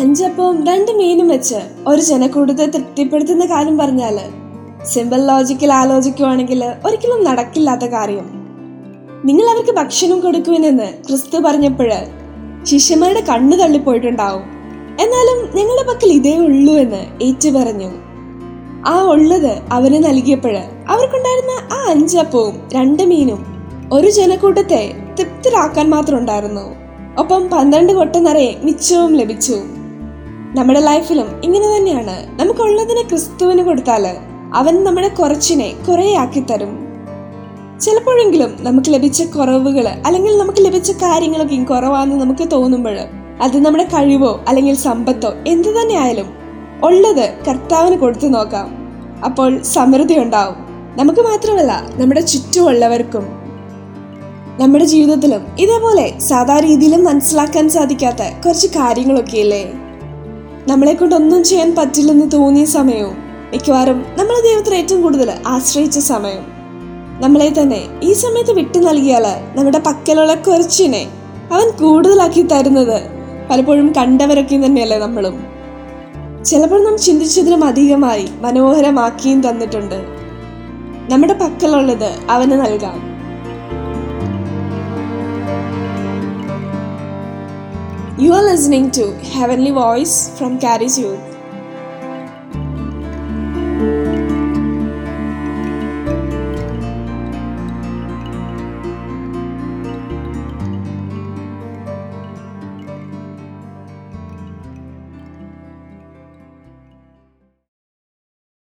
അഞ്ചപ്പവും രണ്ട് മീനും വെച്ച് ഒരു ജനക്കൂട്ടത്തെ തൃപ്തിപ്പെടുത്തുന്ന കാര്യം പറഞ്ഞാൽ സിമ്പിൾ ലോജിക്കൽ ആലോചിക്കുവാണെങ്കിൽ ഒരിക്കലും നടക്കില്ലാത്ത കാര്യം. നിങ്ങൾ അവർക്ക് ഭക്ഷണം കൊടുക്കുമെന്ന് ക്രിസ്തു പറഞ്ഞപ്പോഴ് ശിഷ്യന്മാരുടെ കണ്ണു തള്ളിപ്പോയിട്ടുണ്ടാവും. എന്നാലും ഞങ്ങളുടെ പക്കൽ ഇതേ ഉള്ളൂ എന്ന് ഏറ്റു പറഞ്ഞു ആ ഉള്ളത് അവന് നൽകിയപ്പോഴ് അവർക്കുണ്ടായിരുന്ന ആ അഞ്ചപ്പവും രണ്ട് മീനും ഒരു ജനക്കൂട്ടത്തെ തൃപ്തരാക്കാൻ മാത്രം ഉണ്ടായിരുന്നു. ഒപ്പം പന്ത്രണ്ട് കൊട്ട നിറയെ മിച്ചവും ലഭിച്ചു. നമ്മുടെ ലൈഫിലും ഇങ്ങനെ തന്നെയാണ്. നമുക്കുള്ളതിനെ ക്രിസ്തുവിന് കൊടുത്താൽ അവൻ നമ്മുടെ കുറച്ചിനെ കുറേയാക്കി തരും ചിലപ്പോഴെങ്കിലും നമുക്ക് ലഭിച്ച കുറവുകൾ അല്ലെങ്കിൽ നമുക്ക് ലഭിച്ച കാര്യങ്ങളൊക്കെ കുറവാന്ന് നമുക്ക് തോന്നുമ്പോൾ അത് നമ്മുടെ കഴിവോ അല്ലെങ്കിൽ സമ്പത്തോ എന്തു തന്നെ ആയാലും ഉള്ളത് കർത്താവിന് കൊടുത്തു നോക്കാം. അപ്പോൾ സമൃദ്ധി ഉണ്ടാവും. നമുക്ക് മാത്രമല്ല നമ്മുടെ ചുറ്റുമുള്ളവർക്കും നമ്മുടെ ജീവിതത്തിലും ഇതേപോലെ സാധാ രീതിയിലും മനസ്സിലാക്കാൻ സാധിക്കാത്ത കുറച്ച് കാര്യങ്ങളൊക്കെയില്ലേ? നമ്മളെ കൊണ്ടൊന്നും ചെയ്യാൻ പറ്റില്ലെന്ന് തോന്നിയ സമയവും മിക്കവാറും നമ്മൾ ദൈവത്തിൽ ഏറ്റവും കൂടുതൽ ആശ്രയിച്ച സമയം. നമ്മളെ തന്നെ ഈ സമയത്ത് വിട്ടു നൽകിയാൽ നമ്മുടെ പക്കലുള്ള കുറച്ചിനെ അവൻ കൂടുതലാക്കി തരുന്നത് പലപ്പോഴും കണ്ടവരൊക്കെ തന്നെയല്ലേ നമ്മളും. ചിലപ്പോൾ നാം ചിന്തിച്ചതിലും അധികമായി മനോഹരമാക്കിയും തന്നിട്ടുണ്ട്. നമ്മുടെ പക്കലുള്ളത് അവന് നൽകാം. You are listening to Heavenly Voice from Carrie's Youth.